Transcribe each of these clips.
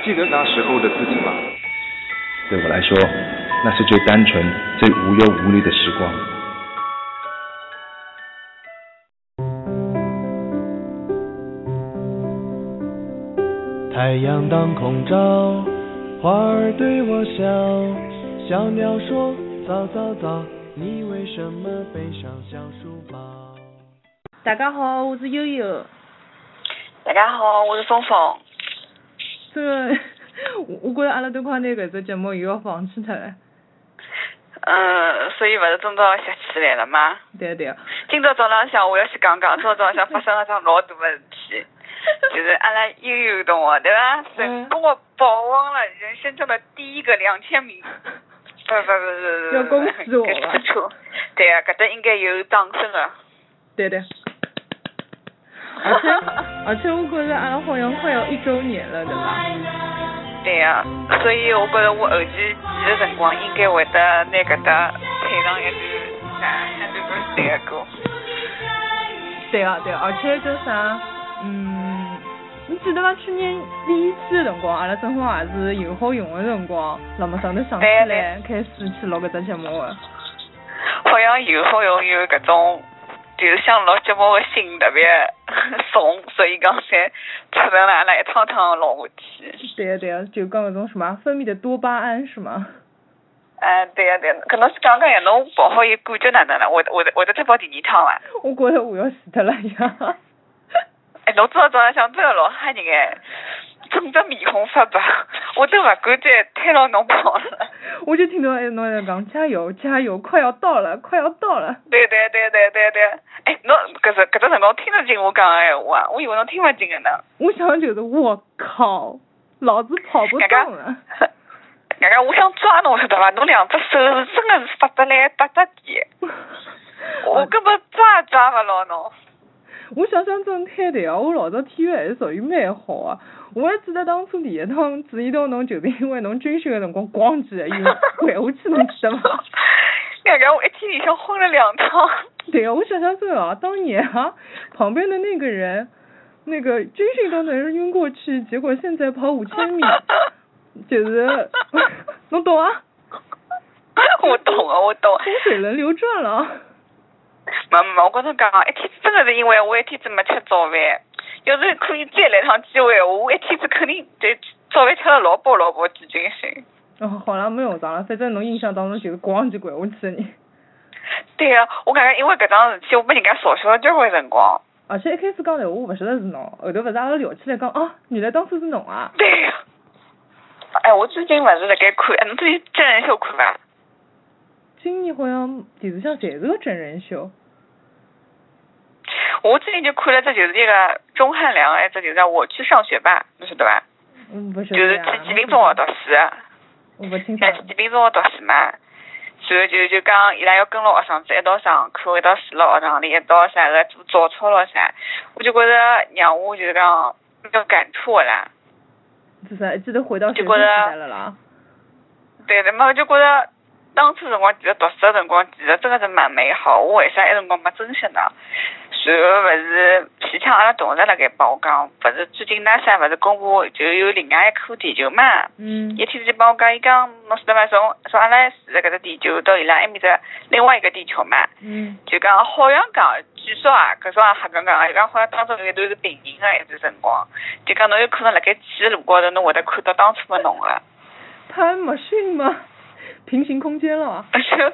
还记得那时候的自己吗？对我来说，那是最单纯、最无忧无虑的时光。太阳当空照，花儿对我笑，小鸟说早早早，你为什么背上小书包？大家好，我是悠悠。大家好，我是峰峰。这个，我我觉着阿拉都快拿搿只节目又要放弃脱了。嗯，所以勿是今朝歇起来了吗？对对。今朝早浪向我要去讲讲，今朝早浪向发生了桩老大个事体，就是阿拉悠悠同学对伐？成功个跑完了人生中的第一个两千米。不不不不不。要恭喜我了。对啊，搿搭应该有掌声个。对对。而且而且我觉着阿拉好像快要一周年了，对吧？对呀，所以我觉着我后期剪的辰光应该会得拿搿搭配上一段啥那段不是歌。对啊对，而且就啥，嗯，你记得伐？去年第一期的辰光，阿拉正好也是有好用的辰光，那么上头想起来开始去录搿只节目的。好像有好用有搿种。就是想录节目的心特别重，所以讲才出成了阿拉一趟趟录下去。对呀对呀，就讲那种什么分泌的多巴胺是吗？哎，对呀对呀，可能是刚刚呀，侬跑好伊感觉哪能了？我我我再再跑第二趟伐？我觉着我要死脱了呀！哎，侬今朝早浪向真的老吓人哎。整个面孔发白，我都不敢再推牢侬跑了。我就听到哎，侬在讲加油加油，快要到了，快要到了。对对对对对对，哎，侬搿是搿只辰光听得进我讲的闲话，我以为侬听勿进个呢。我想就是我靠，老子跑不动了。刚刚我想抓侬晓得伐？侬两只手是真个是发得来搭得地，我根本抓也抓勿牢侬。我想想真太对啊！我老早体育还是属于蛮好啊。我还记得当初第一趟注意到侬，就是因为侬军训的辰光咣叽又跪下去，侬记得吗？刚刚我一天里向昏了两趟。对啊，我想想这啊，当年啊，旁边的那个人，那个军训都能晕过去，结果现在跑五千米，就是，侬懂啊？我懂啊，我懂。风水轮流转了。没没，我跟侬讲啊，一天真的是因为我一天子没吃早饭。要是可以再来趟机会，我一天子肯定得早饭吃了老饱老饱几斤心。哦，好了，没用上了，反正侬印象当中就是咣就跪下去的人。对呀，我感觉因为搿桩事体，我被人家嘲笑了交关辰光。而且一开始讲闲话，我勿晓得是侬，后头勿是阿拉聊起来讲哦，原来当初是侬啊。对呀。哎，我最近勿是辣盖看，哎，侬最近真人秀看伐？今年好像电视上侪是个真人秀。我最近就看了只就是一个钟汉良哎，只就叫我去上学吧，侬晓得吧？嗯，不就是去吉林中学读书。我不清楚。去吉林中学读书嘛，然后就就讲伊拉要跟牢学生子一道上课，一道住辣学堂里，一道啥个做早操咯啥，我就觉着让我就是讲比较感触的啦。就是记得回到学生时代了啦。对的嘛，就觉着当初辰光其实读书个辰光其实真个是蛮美好，我为啥埃辰光没珍惜呢？然后勿是前腔阿拉同事辣盖帮我讲，勿是最近 NASA 勿是公布就有另外一颗地球嘛？嗯。一天子就帮我讲，伊讲侬晓得伐？从从阿拉住的搿只地球到伊拉埃面只另外一个地球嘛？嗯。就讲好像讲，据说啊，搿种也瞎讲讲，伊讲好像当中有一段是平行个一段辰光，就讲侬有可能辣盖去个路高头，侬会得看到当初个侬个。太没信吗？平行空间了。就。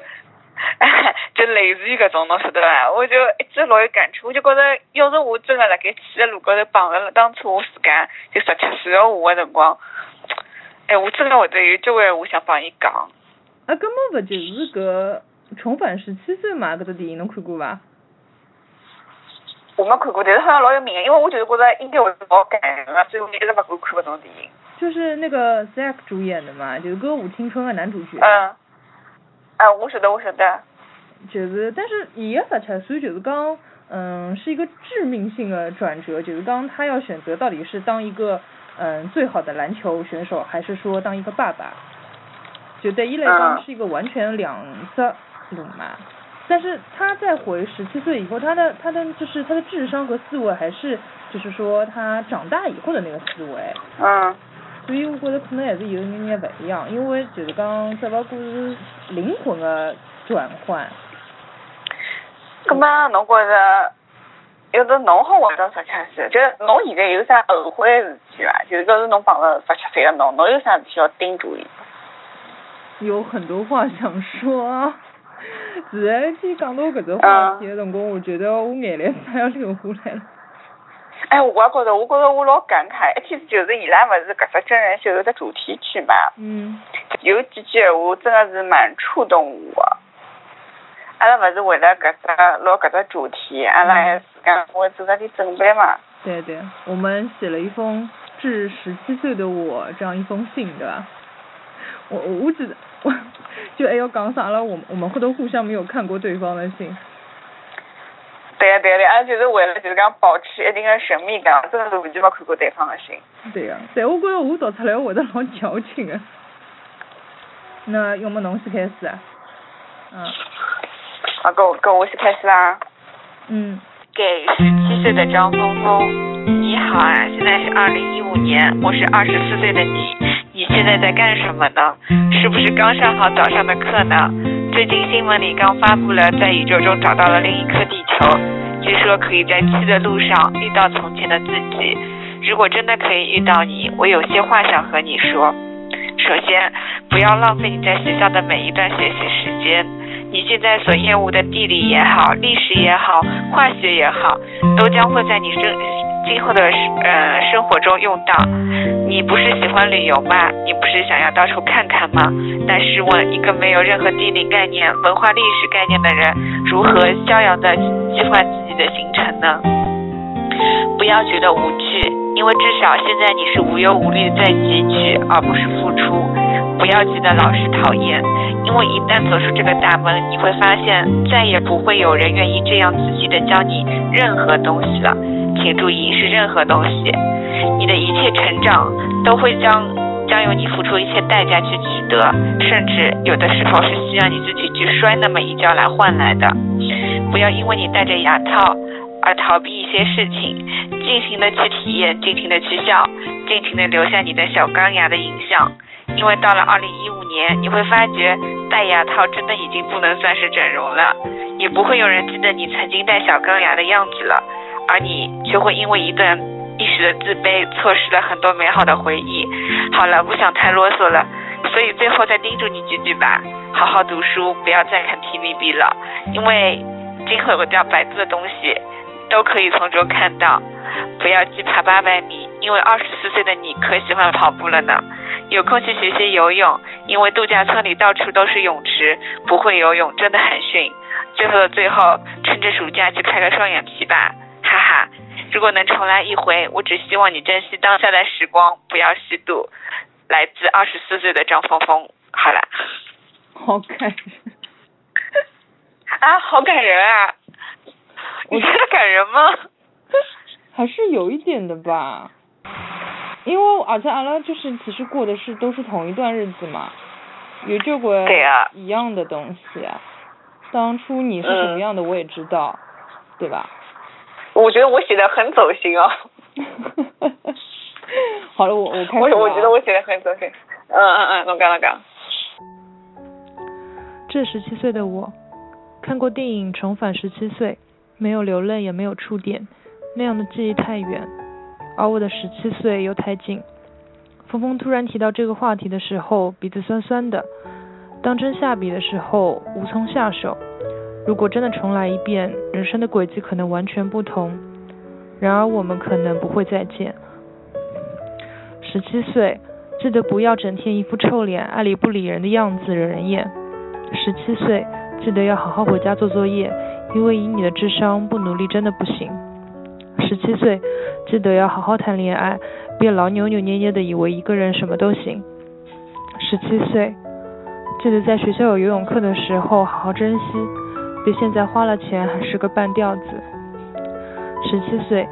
就类似于搿种，侬晓得伐？我就一直老有感触，我就觉着，要是我真的辣盖去的路高头碰着了当初我自家就十七岁的我的辰光，哎，我真的会得有交关话想帮伊讲。啊，根本勿就是搿重返十七岁嘛？搿只电影侬看过伐？我没看过，但是好像老有名，因为我就是觉着应该会老感人个，所以我一直勿敢看搿种电影。就是那个 Zack 主演的嘛，就是《歌舞青春》的男主角。嗯。啊，我晓得，我晓得。就是，但是伊个十七岁就是讲，嗯，是一个致命性的转折，就是讲他要选择到底是当一个嗯最好的篮球选手，还是说当一个爸爸，就对伊来讲是一个完全两色路嘛。但是他在回十七岁以后，他的他的就是他的智商和思维还是就是说他长大以后的那个思维。嗯。所以我觉着可能还是有眼眼勿一样，因为就是讲只勿过是灵魂的转换。葛么侬觉着，要是侬好回到十七岁，就是侬现在有啥后悔的事体伐？就是搿是侬碰着十七岁的侬，侬有啥事体要叮嘱伊？有很多话想说，自然间讲到搿只话题个辰光，我觉得我眼泪快要流下来了。哎，我也觉着，我觉着我老感慨，一天就是伊拉勿是搿只真人秀有只主题曲嘛，嗯。有几句闲话真的是蛮触动我的。阿拉勿是为了搿只录搿只主题，阿拉还自家会做了点准备嘛。对对，我们写了一封致十七岁的我这样一封信，对吧？我我我记得，我就还要讲啥了？我我们会都互相没有看过对方的信。对呀对呀对，阿拉就是为了就是讲保持一定的神秘感，真的是完全没看过对方的信。对呀，但我觉着我读出来会得老矫情的。那要么侬先开始啊？嗯。好，跟我跟我先开始啦。嗯。给十七岁的张峰峰，你好啊，现在是二零一五年，我是二十四岁的你，你现在在干什么呢？是不是刚上好早上的课呢？最近新闻里刚发布了，在宇宙中找到了另一颗地据说可以在去的路上遇到从前的自己。如果真的可以遇到你，我有些话想和你说。首先，不要浪费你在学校的每一段学习时间。你现在所厌恶的地理也好，历史也好，化学也好，都将会在你生今后的呃生活中用到。你不是喜欢旅游吗？你不是想要到处看看吗？但试问，一个没有任何地理概念、文化历史概念的人，如何逍遥的计划自己的行程呢？不要觉得无趣，因为至少现在你是无忧无虑在汲取，而不是付出。不要记得老是讨厌，因为一旦走出这个大门，你会发现再也不会有人愿意这样仔细的教你任何东西了。请注意，是任何东西。你的一切成长都会将将由你付出一切代价去取得，甚至有的时候是需要你自己去摔那么一跤来换来的。不要因为你戴着牙套而逃避一些事情，尽情的去体验，尽情的去笑，尽情的留下你的小钢牙的影像。因为到了二零一五年，你会发觉戴牙套真的已经不能算是整容了，也不会有人记得你曾经戴小钢牙的样子了，而你却会因为一段一时的自卑，错失了很多美好的回忆。好了，不想太啰嗦了，所以最后再叮嘱你几句吧：好好读书，不要再看 TVB 了，因为今后有个叫百度的东西，都可以从中看到。不要去爬八百米，因为二十四岁的你可喜欢跑步了呢。有空去学学游泳，因为度假村里到处都是泳池，不会游泳真的很逊。最后的最后，趁着暑假去开个双眼皮吧，哈哈。如果能重来一回，我只希望你珍惜当下的时光，不要虚度。来自二十四岁的张峰峰，好了。好感人。啊，好感人啊！你觉得感人吗？还是有一点的吧。因为而且阿拉就是其实过的是都是同一段日子嘛，有交关一样的东西。当初你是什么样的我也知道，对吧？我觉得我写的很走心哦。好了，我我 开始我我觉得我写的很走心。嗯嗯嗯，侬讲侬讲。这十七岁的我，看过电影《重返十七岁》，没有流泪也没有触电，那样的记忆太远。而我的十七岁又太近。峰峰突然提到这个话题的时候，鼻子酸酸的。当真下笔的时候，无从下手。如果真的重来一遍，人生的轨迹可能完全不同。然而我们可能不会再见。十七岁，记得不要整天一副臭脸、爱理不理人的样子惹人厌。十七岁，记得要好好回家做作业，因为以你的智商，不努力真的不行。十七岁，记得要好好谈恋爱，别老扭扭捏捏的以为一个人什么都行。十七岁，记得在学校有游泳课的时候好好珍惜，别现在花了钱还是个半吊子。十七岁，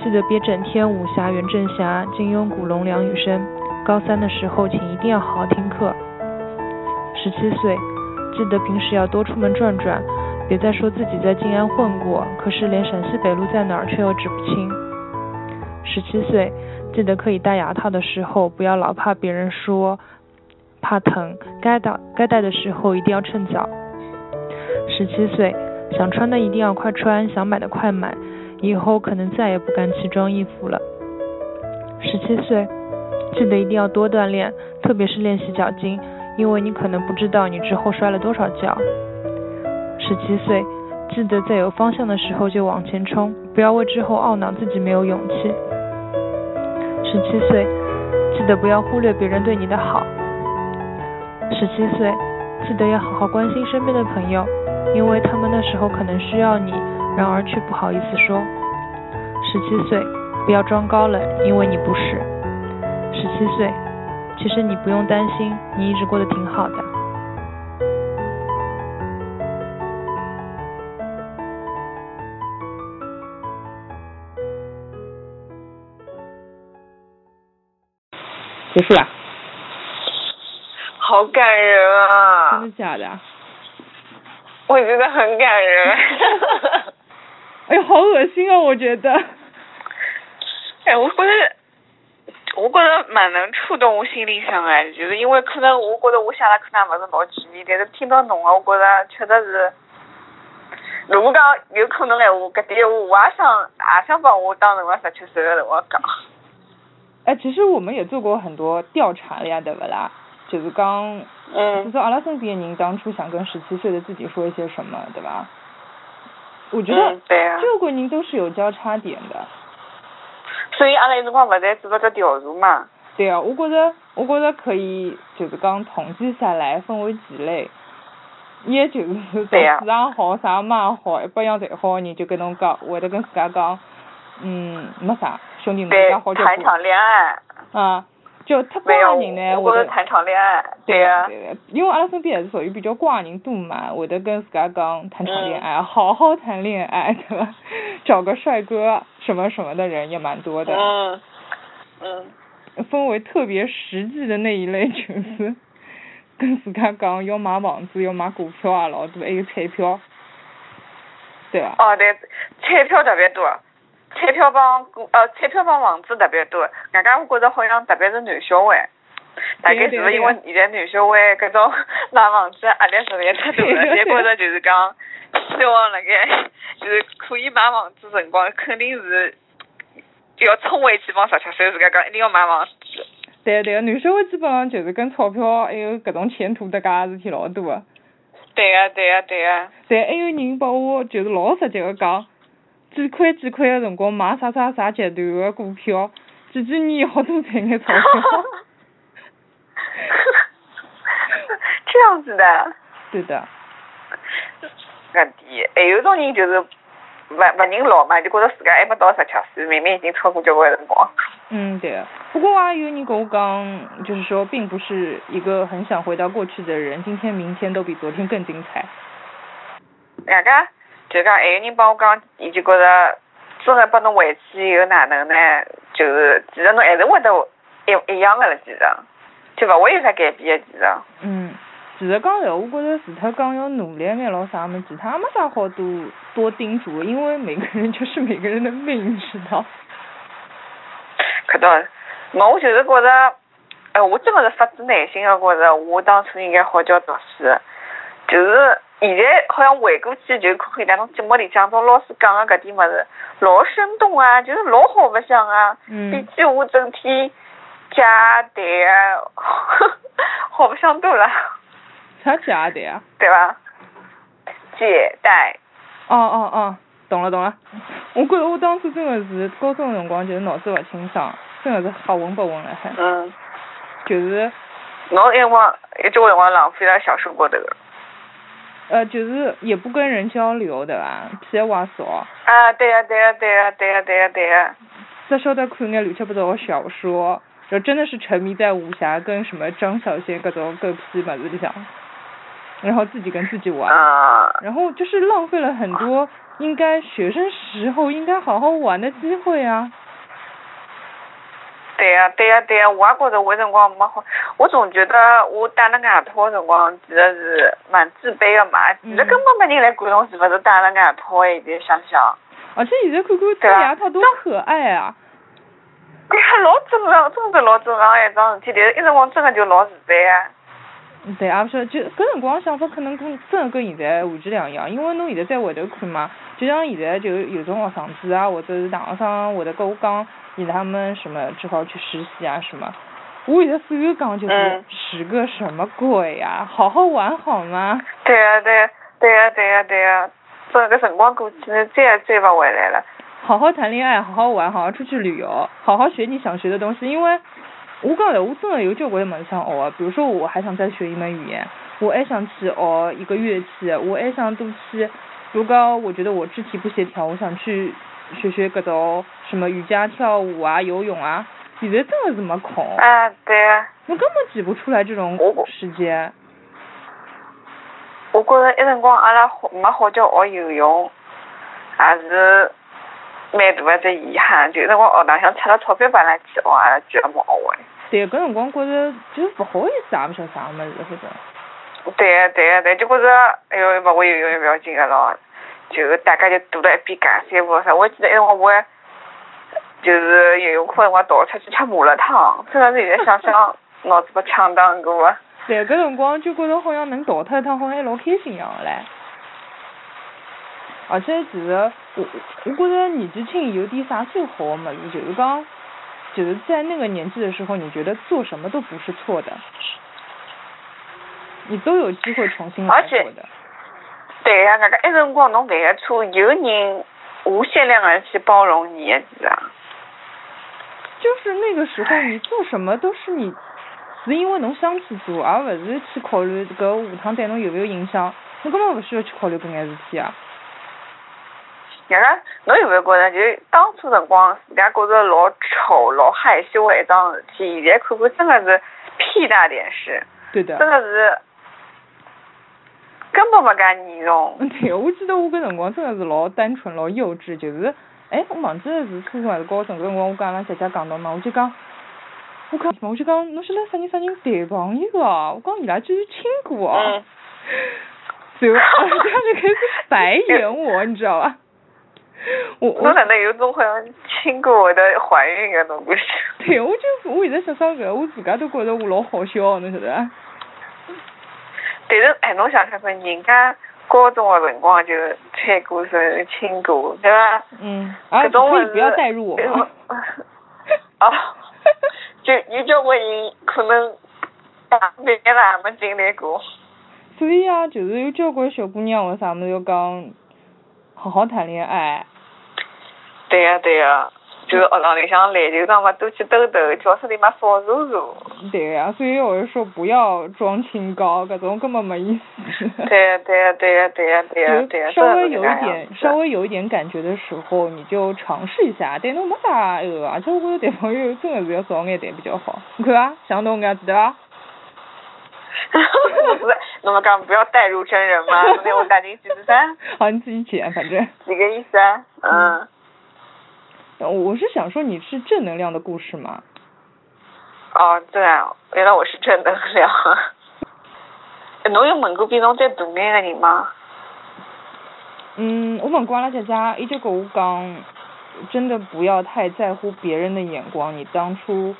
记得别整天武侠、袁振侠、金庸、古龙、梁羽生。高三的时候，请一定要好好听课。十七岁，记得平时要多出门转转。别再说自己在静安混过，可是连陕西北路在哪儿却又指不清。十七岁，记得可以戴牙套的时候，不要老怕别人说，怕疼。该戴该戴的时候一定要趁早。十七岁，想穿的一定要快穿，想买的快买，以后可能再也不敢奇装异服了。十七岁，记得一定要多锻炼，特别是练习脚筋，因为你可能不知道你之后摔了多少跤。十七岁，记得在有方向的时候就往前冲，不要为之后懊恼自己没有勇气。十七岁，记得不要忽略别人对你的好。十七岁，记得要好好关心身边的朋友，因为他们那时候可能需要你，然而却不好意思说。十七岁，不要装高冷，因为你不是。十七岁，其实你不用担心，你一直过得挺好的。结束了，好感人啊！真的假的？我觉得很感人。哎呦，好恶心啊！我觉得。哎，我觉得，我觉得蛮能触动我心里向的，就是因为可能我觉得我写的可能不是老全面，但是听到侬的，我觉得确实是，如果讲有可能的话，搿点我也想也想帮我当成个十七岁的辰光讲。哎，其实我们也做过很多调查了呀，对不啦？就是讲，嗯就是阿拉身边的人当初想跟十七岁的自己说一些什么，对吧？我觉得嗯，对啊。这个人都是有交叉点的。所以阿拉有辰光勿是还做了个调查嘛？对啊，我觉得我觉得可以，就是讲统计下来分为几类。也就是 说，对呀市场好，啥嘛好，一百样侪好的人就跟侬讲，会得跟自家讲，嗯，没啥，兄弟侬对家好，叫谈场恋爱。啊，就特没有乖的人呢，，会得我觉得谈场恋爱。对啊。对，因为阿拉身边也是属于比较乖的人多嘛，会得跟自家讲谈场恋嗯爱，好好谈恋爱，对吧？找个帅哥什么什么的人也蛮多的。嗯。嗯。分为特别实际的那一类，就是跟自家讲要买房子、要买股票啊，老多，还有彩票，对吧？哦，对，彩票特别多，彩票帮呃彩票帮房子特别多，外加我觉着好像特别是男小孩，大概是不是因为现在男小孩搿种买房子压力实 在太大了，侪觉着就是讲希望辣盖 就是可以买房子辰光，肯定是要冲回去帮十七岁自家讲一定要买房子。对对个，男小孩基本上就是跟钞票还有搿种前途搭界事体老多个。对个、对个、对个、对，还有人帮我就是老直接个讲，几块几块个辰光买啥啥啥集团个股票，几几年好多赚眼钞票。这样子的。对的。搿点，还有种人就是勿勿认老嘛，就觉着自家还没到十七岁，明明已经超过交关辰光。嗯，对。不过啊，有人跟我讲，就是说，并不是一个很想回到过去的人，今天、明天都比昨天更精彩。人家就讲，还有人帮我讲，伊就觉着真个拨侬回去以后哪能呢？就是其实侬还是会得一一样的了，其实就勿会有啥改变的，其实。嗯，其实讲实话，我觉着除脱讲要努力眼咯啥么，其他没啥好多多叮嘱的，因为每个人就是每个人的命，你知道。搿倒是，我我就是觉着，哎，我真个是发自内心的觉着，我当初应该好叫读书。就是现在好像回过去就可以在侬节目里向种老师讲的搿点物事，老生动啊，就是老好白相啊，嗯比句话整天解题啊，好白相多了，啥假的呀？对伐？解带，哦哦哦，懂了懂了。我觉着我当初真的是高中的辰光，就是脑子勿清爽，真的是瞎混不混了海，嗯，就是侬一辰光一交关辰光浪费在小说高头个。呃，就是也不跟人交流，对吧？屁话少，啊，对呀、对呀、对呀、对呀、对呀、对呀、只晓得看眼乱七八糟的小说，就真的是沉迷在武侠跟什么张小娴各种狗屁物事里向，然后自己跟自己玩，啊，然后就是浪费了很多应该学生时候应该好好玩的机会啊。对呀、对呀、对呀、我也觉着我有辰光没好，我总觉得我戴了外套的辰光其实是蛮自卑的嘛，其实嗯根本没人来管侬是不是戴了外套的，现在想想。而且现在看看戴牙套多可爱啊！哎呀，老正常，真是老正常一桩事体，但是一辰光真的就老自卑啊。对，啊勿晓得，就搿辰光想法可能跟真的跟现在完全两样，因为侬现在再回头看嘛，就像现在就有种学生子啊，或者是大学生会得跟我讲，现在他们什么之后去实习啊什么。我现在所有讲就是十个什么鬼呀、好好玩好吗？对呀、对呀、对呀、对呀、对呀、真的搿辰光过去了，再也追不回来了。好好谈恋爱，好好玩，好好出去旅游，好好学你想学的东西。因为我讲了，我真的有交关的物事想学啊，比如说我还想再学一门语言，我还想去学一个乐器，我还想多去，如果我觉得我肢体不协调，我想去学学搿种什么瑜伽、跳舞啊、游泳啊。现在真的是没空，啊，对啊、我根本挤不出来这种时间。我觉着一辰光阿拉好没好叫学游泳，也是蛮大的只遗憾。就一辰光学堂向出了钞票拨阿拉去学，阿拉居然没学会。对，搿辰光觉着就是不好意思，也勿晓得啥物事，反正。对啊、对啊、对，就觉着哎哟，勿会游泳也勿要紧个咯，就大家就堵了一边讲三步啥。我记得一辰光我还就是游泳课辰光逃出去吃麻辣烫，真的是现在想想脑子被抢打过个。对，搿辰光就觉着好像能逃脱一趟，好像还老开心一样的嘞。而且其实我我觉着年纪轻有点啥最好的物事，就是讲，就是在那个年纪的时候，你觉得做什么都不是错的，你都有机会重新来过的。对呀、那个一辰光侬犯个错，有人无限量的去包容你的，其实啊。就是那个时候，你做什么都是你，是因为侬想去做，而勿是去考虑搿下趟对侬有没有影响。侬根本勿需要去考虑搿眼事体啊。伢个，侬有没有觉着，就是当初辰光自家觉着老丑、老害羞的一桩事体，现在看看真的是屁大点事，对的。真的是根本没介严重。嗯，对，我记得我搿辰光真的是老单纯、老幼稚，就是，哎，我忘记了是初中还是高中搿辰光，我跟阿拉姐姐讲到嘛，我就讲，我讲，我就讲，侬晓得啥人啥人谈朋友啊？我讲伊拉居然亲过哦。嗯。然后阿拉就 开始白眼我，你知道吧？我我侬哪能有种好像亲过我的怀孕个种感觉？对，我就我现在想想搿，我自家都觉着我老好笑，侬晓得伐？但是哎，侬想想看，人家高中的辰光就牵过手、亲过，对伐？嗯，啊，搿种可以不要带入我吗？哦，就有交关人可能大别了也没经历过。所以啊，就是有交关小姑娘为啥么要讲好好谈恋爱？对呀、对呀、就是学堂里向篮球场嘛，多去兜兜，教室里嘛少坐坐。对呀、所以我就说不要装清高，搿种根本没意思。对呀、对呀、对呀、对呀、对呀、对呀、就稍微有一点稍微有一点感觉的时候，你就尝试一下，但侬没啥那个，而且我谈朋友真的是要早眼谈比较好。你看啊，像侬搿样子对伐？不是，那么讲不要带入真人嘛，昨天我带进去是啥？好，你自己剪，反正。几个意思啊？嗯。我是想说你是正能量的故事嘛。哦，对啊，原来我是正能量。哎侬有问过比侬再大眼的人吗？嗯，我问过阿拉姐姐，伊就跟我讲，真的不要太在乎别人的眼光，你当初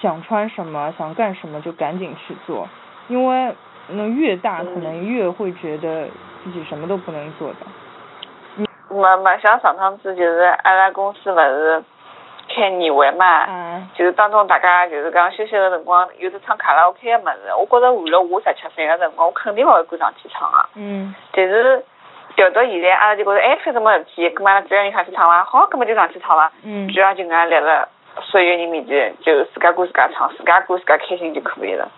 想穿什么，想干什么就赶紧去做，因为那越大可能越会觉得自己什么都不能做的。没没，像上趟子就是阿拉公司勿是开年会嘛，嗯就是当中大家就是讲休息个辰光，有的唱卡拉 OK 个物事，我觉着换了我十七岁个辰光，我肯定勿会敢上去唱个。嗯但是调到现在，阿拉就觉着哎，反正没事体，葛末阿拉只要人上去唱伐，好，葛末就上去唱伐，嗯主要就搿样立了所有人面前，就自家歌自家唱，自家歌自家开心就可以了。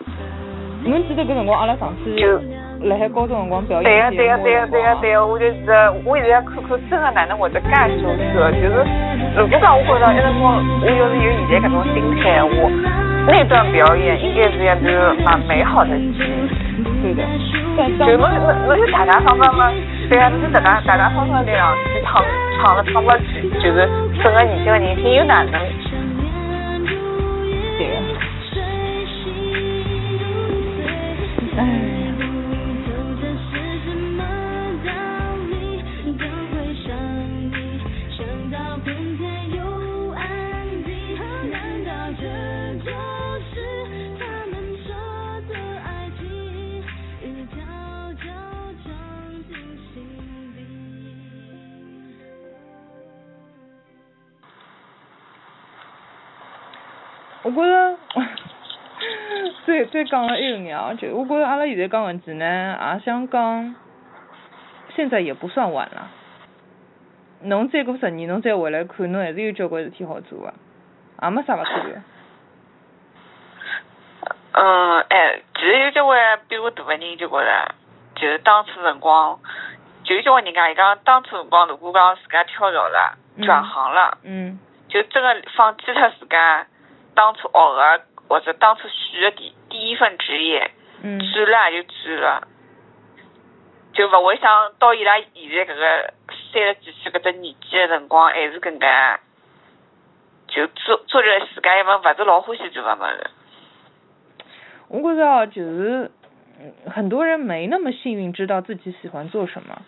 侬记得搿辰光阿拉上次就辣海高中辰光表对呀、演对呀、对呀、节目的对呀、对呀、我就觉得，我现在看看真的哪能会得介羞耻的，就是如果讲我觉得一辰光我要是有现在搿种心态，我那段表演应该是一段蛮美好的记忆。对的，就侬侬侬就大大方方嘛，对啊，侬就大大大大方方地上去唱唱了唱不去，就是整个年轻的人听又哪能？对呀。哎我觉着，再再讲了一个眼啊，就我觉着阿拉现在讲问题呢，也想讲，现在也不算晚了。侬再过十年，侬再回来看，侬还是有交关事体好做个，也没啥勿可以。嗯，哎，其实有交关比我大个人就觉着，就是当初辰光，就有交关人家伊讲当初辰光，如果讲自家跳槽了，转行了，嗯就真个放弃脱自家当初学个或者当初选个第第一份职业，嗯转了也就转了，就勿会想到伊拉现在搿个三十几岁搿只年纪的辰光，还是搿能介，就做做着自家一份勿是老欢喜做个物事。我觉着啊，就是嗯很多人没那么幸运，知道自己喜欢做什么。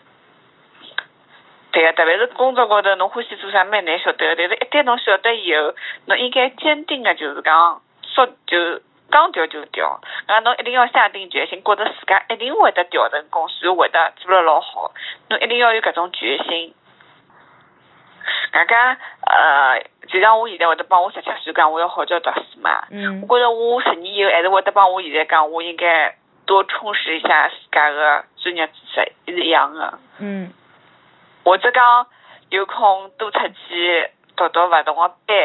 对个，特别是工作高头，侬欢喜做啥蛮难晓得个，但是一旦侬晓得以后，侬应该坚定个就是讲说就讲调就调，啊侬一定要下定决心，觉着自家一定会得调成功，然后会得做了老好，侬一定要有搿种决心。外加呃，就像我现在会得帮我十七岁讲，我要好叫读书嘛。嗯我觉着我十年以后还是会得帮我现在讲，我应该多充实一下自家个专业知识，是一样个。嗯或者讲有空多出去读读勿同个班，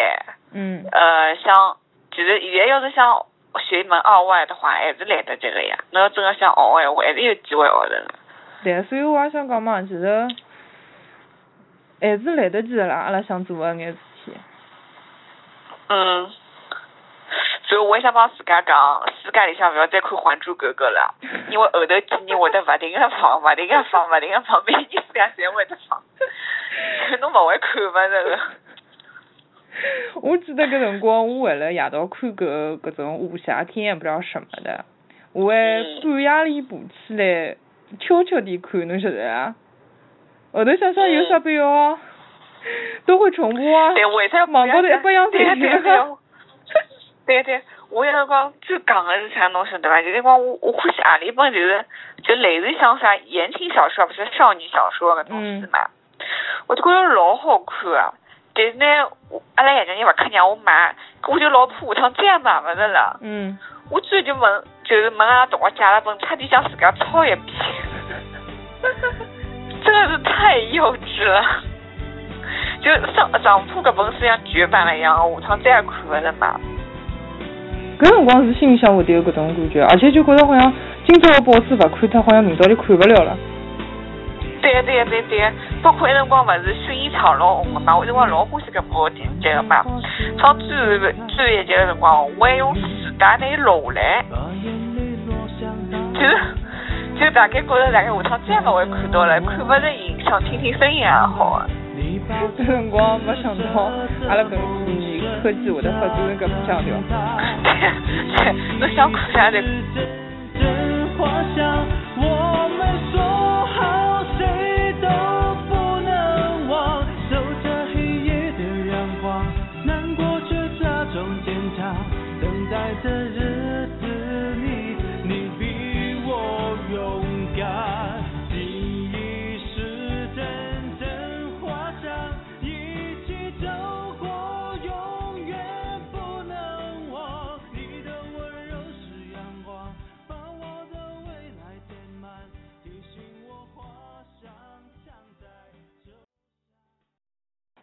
嗯呃，像其实现在要是想学一门二外的话，还是来得及个呀。侬要真个想学个闲话，还是有机会学成个。对，所以我也想讲嘛，其实还是来得及个啦，阿拉想做个眼事体。嗯。所以我也想帮自家讲，世界里向勿要再看《还珠格格》了，因为后头几年会得勿停个放，勿停个放，勿停个放，每年自家侪会得放。侬勿会看勿这个。我记得搿辰光，我为了夜到看搿搿种武侠片，也不知道什么的，我还嗯半夜里爬起来悄悄地看，侬晓得啊？后头想想有啥必要？都会重播啊！对，为啥网高头一百样对侪对对。对对，我有辰光最讲个是啥，侬晓得伐？就是讲我我欢喜何里本就是就类似像啥言情小说，不是少女小说搿种书嘛，我就觉着老好看啊。但是呢，阿拉爷娘又勿肯让我买，我就老怕下趟再也买勿着了。嗯。我最后就问，就是问阿拉同学借了本，差点想自家抄一遍。真的是太幼稚了。就上上铺搿本书像绝版了一样，下趟再也看勿着嘛。搿辰光是心里向会得有搿种感觉，而且就觉着好像今朝个报纸勿看脱，好像明朝就看勿了了。对对对对，包括那辰光勿是薰衣草老红个嘛，我那辰光老欢喜搿部电视剧个嘛。放最后最后一集个辰光，我还用磁带拿伊录下来，就是就大概觉着大概下趟再勿会看到了，看勿着影像，听听声音也好啊。搿辰光没想到，阿拉搿几年科技会得发展成搿副腔调。对，侬想看啥就。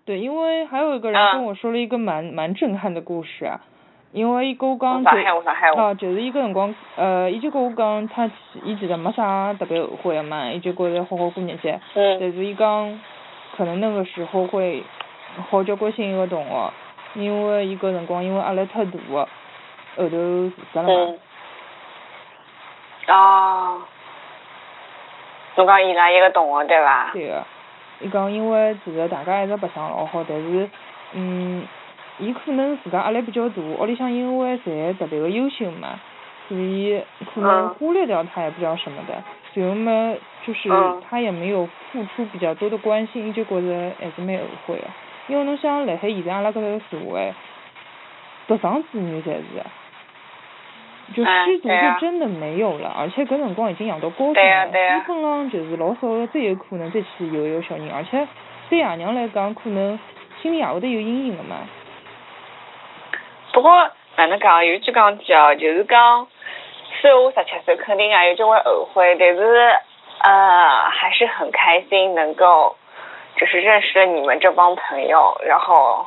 对，因为还有一个人啊跟我说了一个蛮蛮震撼的故事啊，因为伊跟我讲上海话上海话啊，就是伊个辰光，呃，伊就跟我讲，他其伊其实没啥特别后悔的嘛，伊就觉着好好过日脚，嗯但是伊讲，可能那个时候会好交关心一个同学，因为伊个辰光因为压力太大个，后头自杀了嘛。嗯。哦。侬讲伊拉一个同学对伐？对个，伊讲因为其实大家一直白相老好，但是，嗯，伊可能自家压力比较大，屋里向因为侪特别个优秀嘛，所以可能嗯。忽略掉他也不知道什么的，随后嘛，就是嗯。他也没有付出比较多的关心，伊就觉着还是蛮后悔个，因为侬想辣海现在阿拉搿个社会，独生子女侪是，就哎师徒对啊就真的没有了，而且搿辰光已经养到高中了，基本上就是老少的，再有可能再去有一个小人，而且对爷娘来讲，可能心里也会得有阴影的嘛。不过哪能讲，有句讲句哦，就是讲，虽然我十七岁肯定也有交关后悔，但是呃还是很开心能够就是认识了你们这帮朋友，然后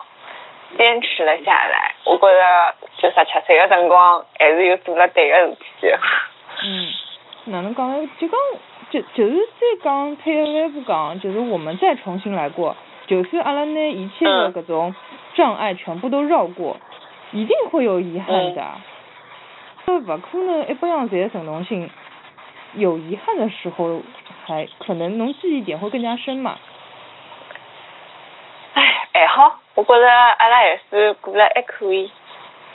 坚持了下来。我觉得就十七岁的辰光，还是有做了对的事体。嗯，哪能讲呢？就讲就就是再讲退一万步讲，就是我们再重新来过，就算阿拉拿一切的嗯搿种障碍全部都绕过，一定会有遗憾的。这勿可能一百样侪成功性，有遗憾的时候，还可能侬记忆点会更加深嘛。唉，还好，我觉着阿拉还是过了还可以。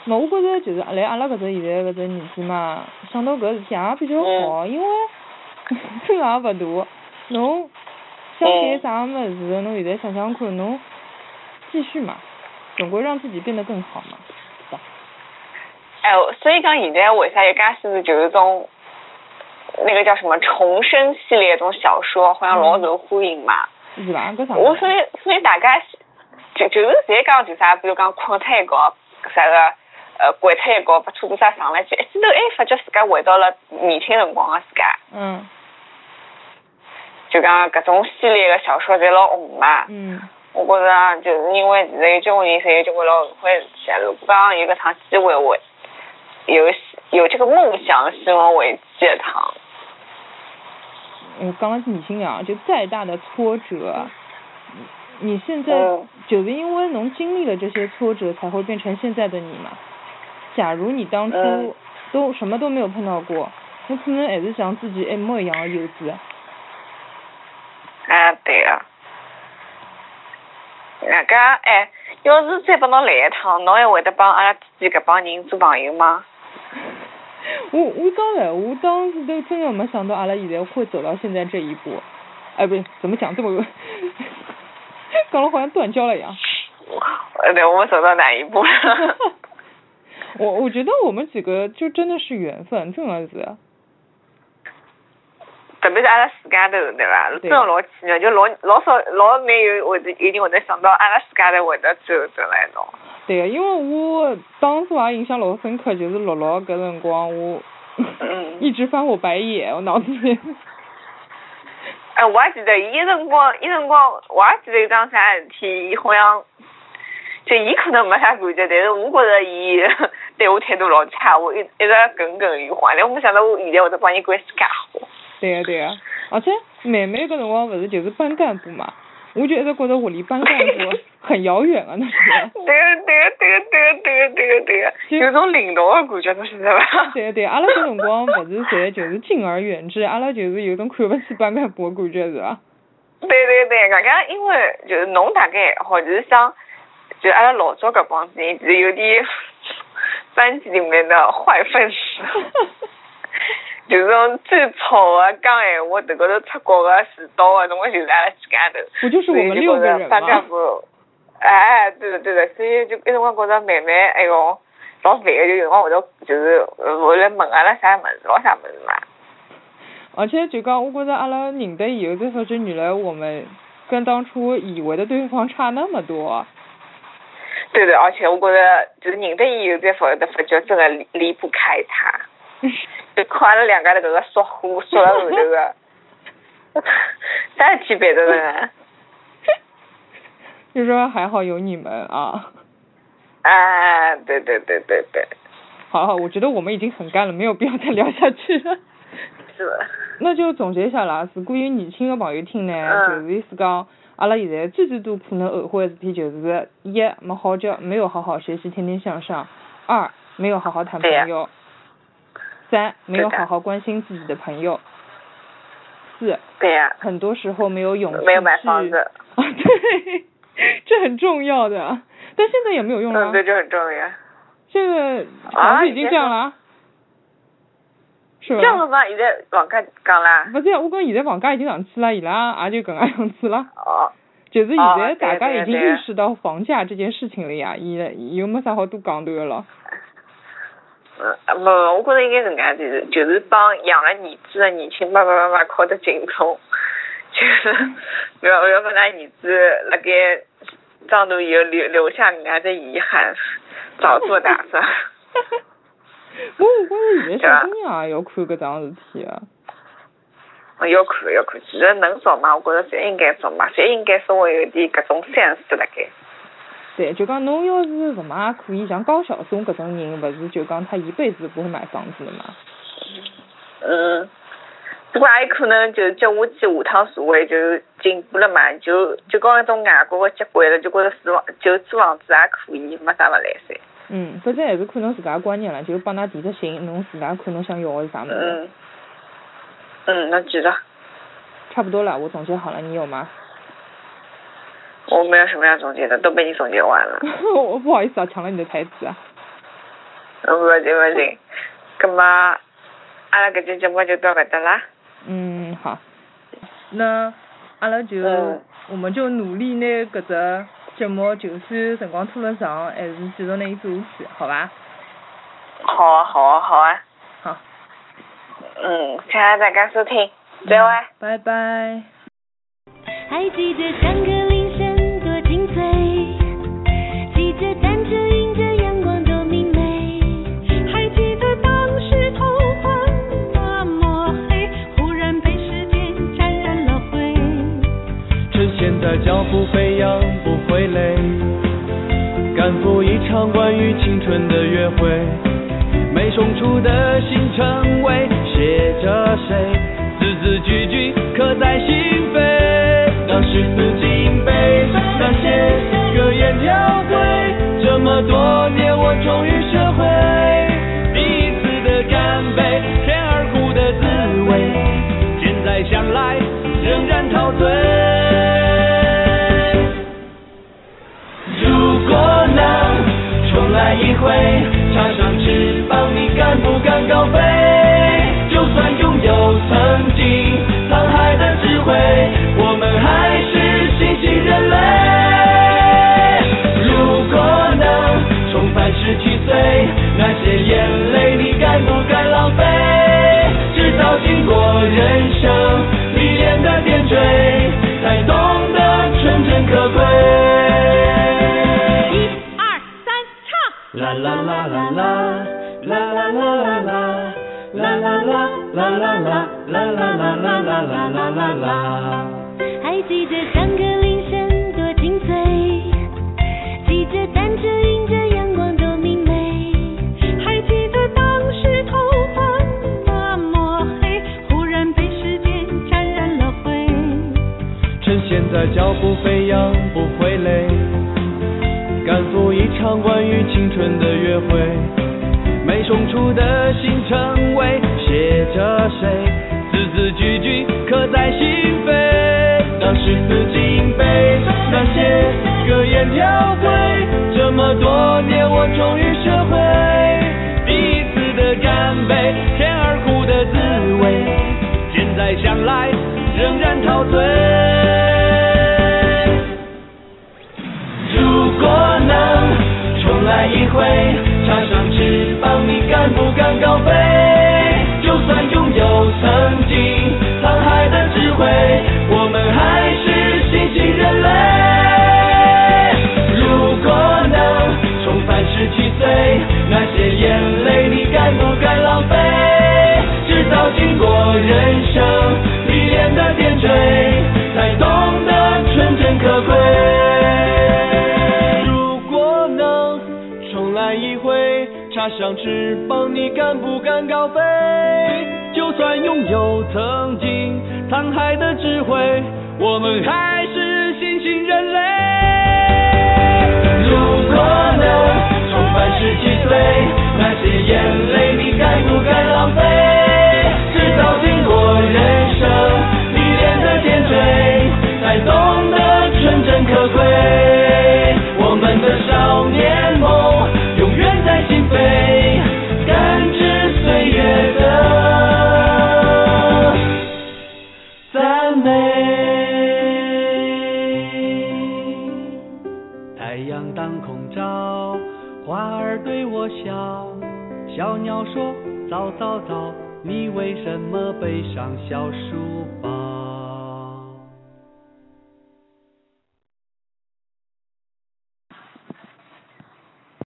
那我觉着就是来阿拉搿只现在搿只年纪嘛，想到搿事体也比较好，因为 村也勿大，侬想干啥物事，侬现在想想看，侬继续嘛，总归让自己变得更好嘛，是吧？哎，所以讲现在为啥有介许多就是种那个叫什么重生系列种小说，好像老受欢迎嘛。是伐？搿啥？我所以所以大家就就是现在讲就啥，比如讲困脱一觉，啥个呃掼脱一觉，把车子啥上来去，一记头哎发觉自家回到了年轻辰光个自家，嗯就讲搿种系列个小说侪老红嘛。嗯我觉着就是因为现在有交关人侪有交关老后悔的事体，如果讲有搿趟机会，我有有这个梦想，希望回去一趟。嗯，讲了理性点啊，就再大的挫折，你你现在嗯就是因为侬经历了这些挫折，才会变成现在的你嘛。假如你当初嗯都什么都没有碰到过，你可能还是像自己一模一样的幼稚。啊，对啊。那个哎，要是再拨侬来一趟，侬还会得帮阿拉之间搿帮人做朋友吗？我我讲了，我当时都真的没想到阿拉现在会走到现在这一步。哎，不是，怎么讲这么，讲了好像断交了一样。呃，对，我们走到哪一步了？我我觉得我们几个就真的是缘分，真的是。特别是阿拉自家头，对伐？对真的老奇妙，就老老少老难有会得一定会得想到阿拉自家头会得最后走来一道。对个，因为我当时也印象老深刻，就是六六搿辰光我嗯 一直翻我白眼，我脑子里。哎，我还记得伊辰光，伊辰光我还记得有桩啥事体，伊好像就伊可能没啥感觉，但是我觉着伊 对我态度老差，我一一直耿耿于怀。但我没想到我现在会得帮伊关系介好。对个对个，而且妹妹搿辰光勿是就是班干部嘛，我就一直觉得我离班干部很遥远啊，那是。对个对个对个对个对个对个对个，有种领导的感觉，侬晓得伐？对个对，阿拉搿辰光勿是侪就是敬而远之，阿拉就是有种看勿起班干部的感觉是伐？对对对，刚刚因为就是侬大概好就是像，就阿拉老早搿帮子人，就是有点 班级里面的坏分子，就是种最吵的讲闲话，迭高头出国个迟到个，总归就是阿拉几家头。不就是我们六个人班干吗？部，哎，对的对的，所以就一辰光觉着慢慢，哎哟，老烦的，就有辰光会得就是呃会来问阿拉啥物事，老啥物事嘛。而且就讲，我觉着阿拉认得以后才发觉，原来我们跟当初以为的对方差那么多。对的，而且我觉着就是认得以后才发得发觉真的离离不开他，就看阿拉两家头搿个说话说了后头个，啥事体办得呢？就说还好有你们啊。啊，对对对对对，好好，我觉得我们已经很干了，没有必要再聊下去了。是的。那就总结一下啦，如果有年轻的朋友听呢，嗯就是意思讲，阿拉现在最最多可能后悔的事体就是一没好教，没有好好学习，天天向上；二没有好好谈朋友；三没有好好关心自己的朋友；四对呀、很多时候没有勇气没有买去房子啊，对，这很重要的，但现在也没有用啊嗯，。对，这很重要。现在啊房子已经你在说降了啊，是吧？这现在房价降啦。不是呀，我讲现在房价已经上去了，伊拉也就搿能样子了。哦。就是现哦在大家已经意识到房价这件事情了呀，伊伊又没啥好多讲头的了。嗯，没，我觉着应该是搿样子，就是帮养了儿子的年轻爸爸妈妈考得敬重，就是不要不要让㑚儿子辣盖长大以后留留下搿样子遗憾，早做打算。我我觉着现在小姑娘也要看搿桩事体啊。要看要看，其实能做嘛，我觉着侪应该做嘛，侪应该稍微有点搿种 sense 辣盖。对，就讲侬要是勿买，也可以像高晓松搿种人，勿是就讲他一辈子不会买房子的嘛。嗯，不过也有可能就接下去下趟社会就进步了嘛，就就讲那种外国的接轨了，就觉着住房就租房子也可以，没啥勿来三。嗯，反正还是看侬自家观念了，就帮㑚提只醒，侬自家看侬想要的是啥物事。嗯。嗯，那记得。差不多了，我总结好了，你有吗？我没有什么要总结的，都被你总结完了。我 不好意思啊，抢了你的台词啊。嗯，不要紧不要紧，葛么阿拉搿期节目就到搿搭啦。嗯，好。那阿拉就、嗯我们就努力拿搿只节目，就算辰光拖了长，还是继续拿伊做下去，好伐？好啊好啊好啊。好。嗯，谢谢大家收听，再会。拜拜。还记得上课脚步飞扬不会累，赶赴一场关于青春的约会。没送出的新称谓，写着谁，字字句句刻在心扉。当时四进杯，那些格言条规，这么多年我终于学高飞？就算拥有曾经沧海的智慧，我们还是新型人类。如果能重返十七岁，那些眼泪你敢不敢浪费？直到经过人生历练的点缀，才懂得纯真可贵。一二三，唱！啦啦啦啦啦，啦啦啦啦啦啦啦啦啦。还记得上课翅膀，你敢不敢高飞？就算拥有曾经沧海的智慧，我们还是新型人类。如果能重返十七岁，那些眼泪你该不该什么背上小书包？